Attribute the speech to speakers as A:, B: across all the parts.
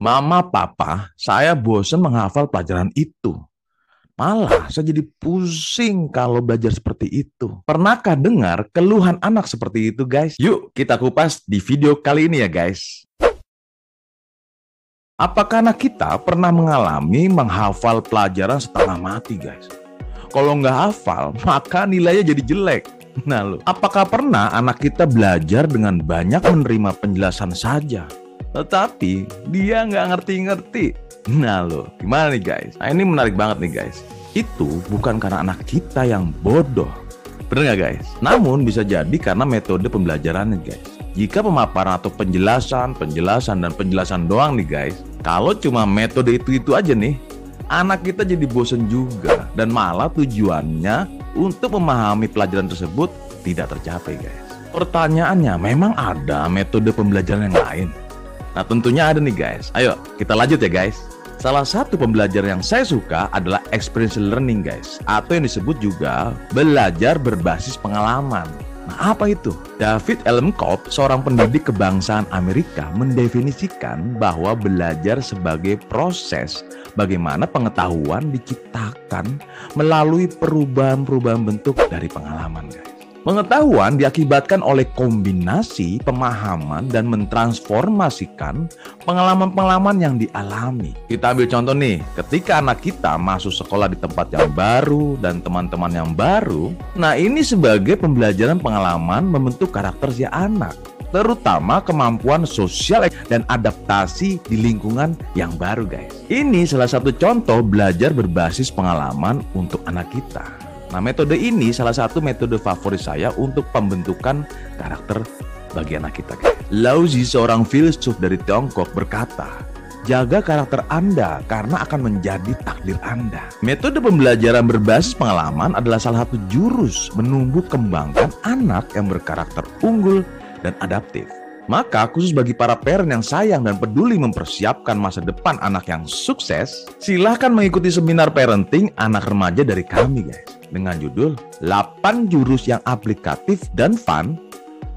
A: Mama, papa, saya bosan menghafal pelajaran itu. Malah saya jadi pusing kalau belajar seperti itu. Pernahkah dengar keluhan anak seperti itu, guys? Yuk kita kupas di video kali ini ya, guys. Apakah anak kita pernah mengalami menghafal pelajaran setengah mati, guys? Kalau nggak hafal, maka nilainya jadi jelek. Nah, lo, apakah pernah anak kita belajar dengan banyak menerima penjelasan saja? Tetapi dia nggak ngerti-ngerti. Nah lo, gimana nih guys? Nah ini menarik banget nih guys. Itu bukan karena anak kita yang bodoh. Bener nggak guys? Namun bisa jadi karena metode pembelajarannya guys. Jika pemaparan atau penjelasan, penjelasan, dan penjelasan doang nih guys, kalau cuma metode itu-itu aja nih, anak kita jadi bosen juga dan malah tujuannya untuk memahami pelajaran tersebut tidak tercapai guys. Pertanyaannya, memang ada metode pembelajaran yang lain? Nah tentunya ada nih guys. Ayo kita lanjut ya guys. Salah satu pembelajaran yang saya suka adalah experiential learning guys. Atau yang disebut juga belajar berbasis pengalaman. Nah, apa itu? David Elmcott, seorang pendidik kebangsaan Amerika, mendefinisikan bahwa belajar sebagai proses bagaimana pengetahuan diciptakan melalui perubahan-perubahan bentuk dari pengalaman, guys. Pengetahuan diakibatkan oleh kombinasi pemahaman dan mentransformasikan pengalaman-pengalaman yang dialami. Kita ambil contoh nih, ketika anak kita masuk sekolah di tempat yang baru dan teman-teman yang baru, nah ini sebagai pembelajaran pengalaman membentuk karakter si anak terutama kemampuan sosial dan adaptasi di lingkungan yang baru guys. Ini salah satu contoh belajar berbasis pengalaman untuk anak kita. Nah, metode ini salah satu metode favorit saya untuk pembentukan karakter bagi anak kita. Laozi, seorang filsuf dari Tiongkok berkata, Jaga karakter Anda karena akan menjadi takdir Anda. Metode pembelajaran berbasis pengalaman adalah salah satu jurus menumbuh kembangkan anak yang berkarakter unggul dan adaptif. Maka khusus bagi para parent yang sayang dan peduli mempersiapkan masa depan anak yang sukses, silahkan mengikuti seminar parenting anak remaja dari kami guys dengan judul 8 jurus yang aplikatif dan fun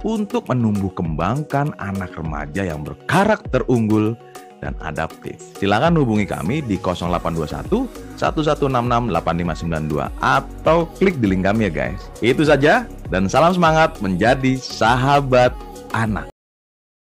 A: untuk menumbuh kembangkan anak remaja yang berkarakter unggul dan adaptif. Silakan hubungi kami di 0821 1166 8592 atau klik di link kami ya guys. Itu saja dan salam semangat menjadi sahabat anak.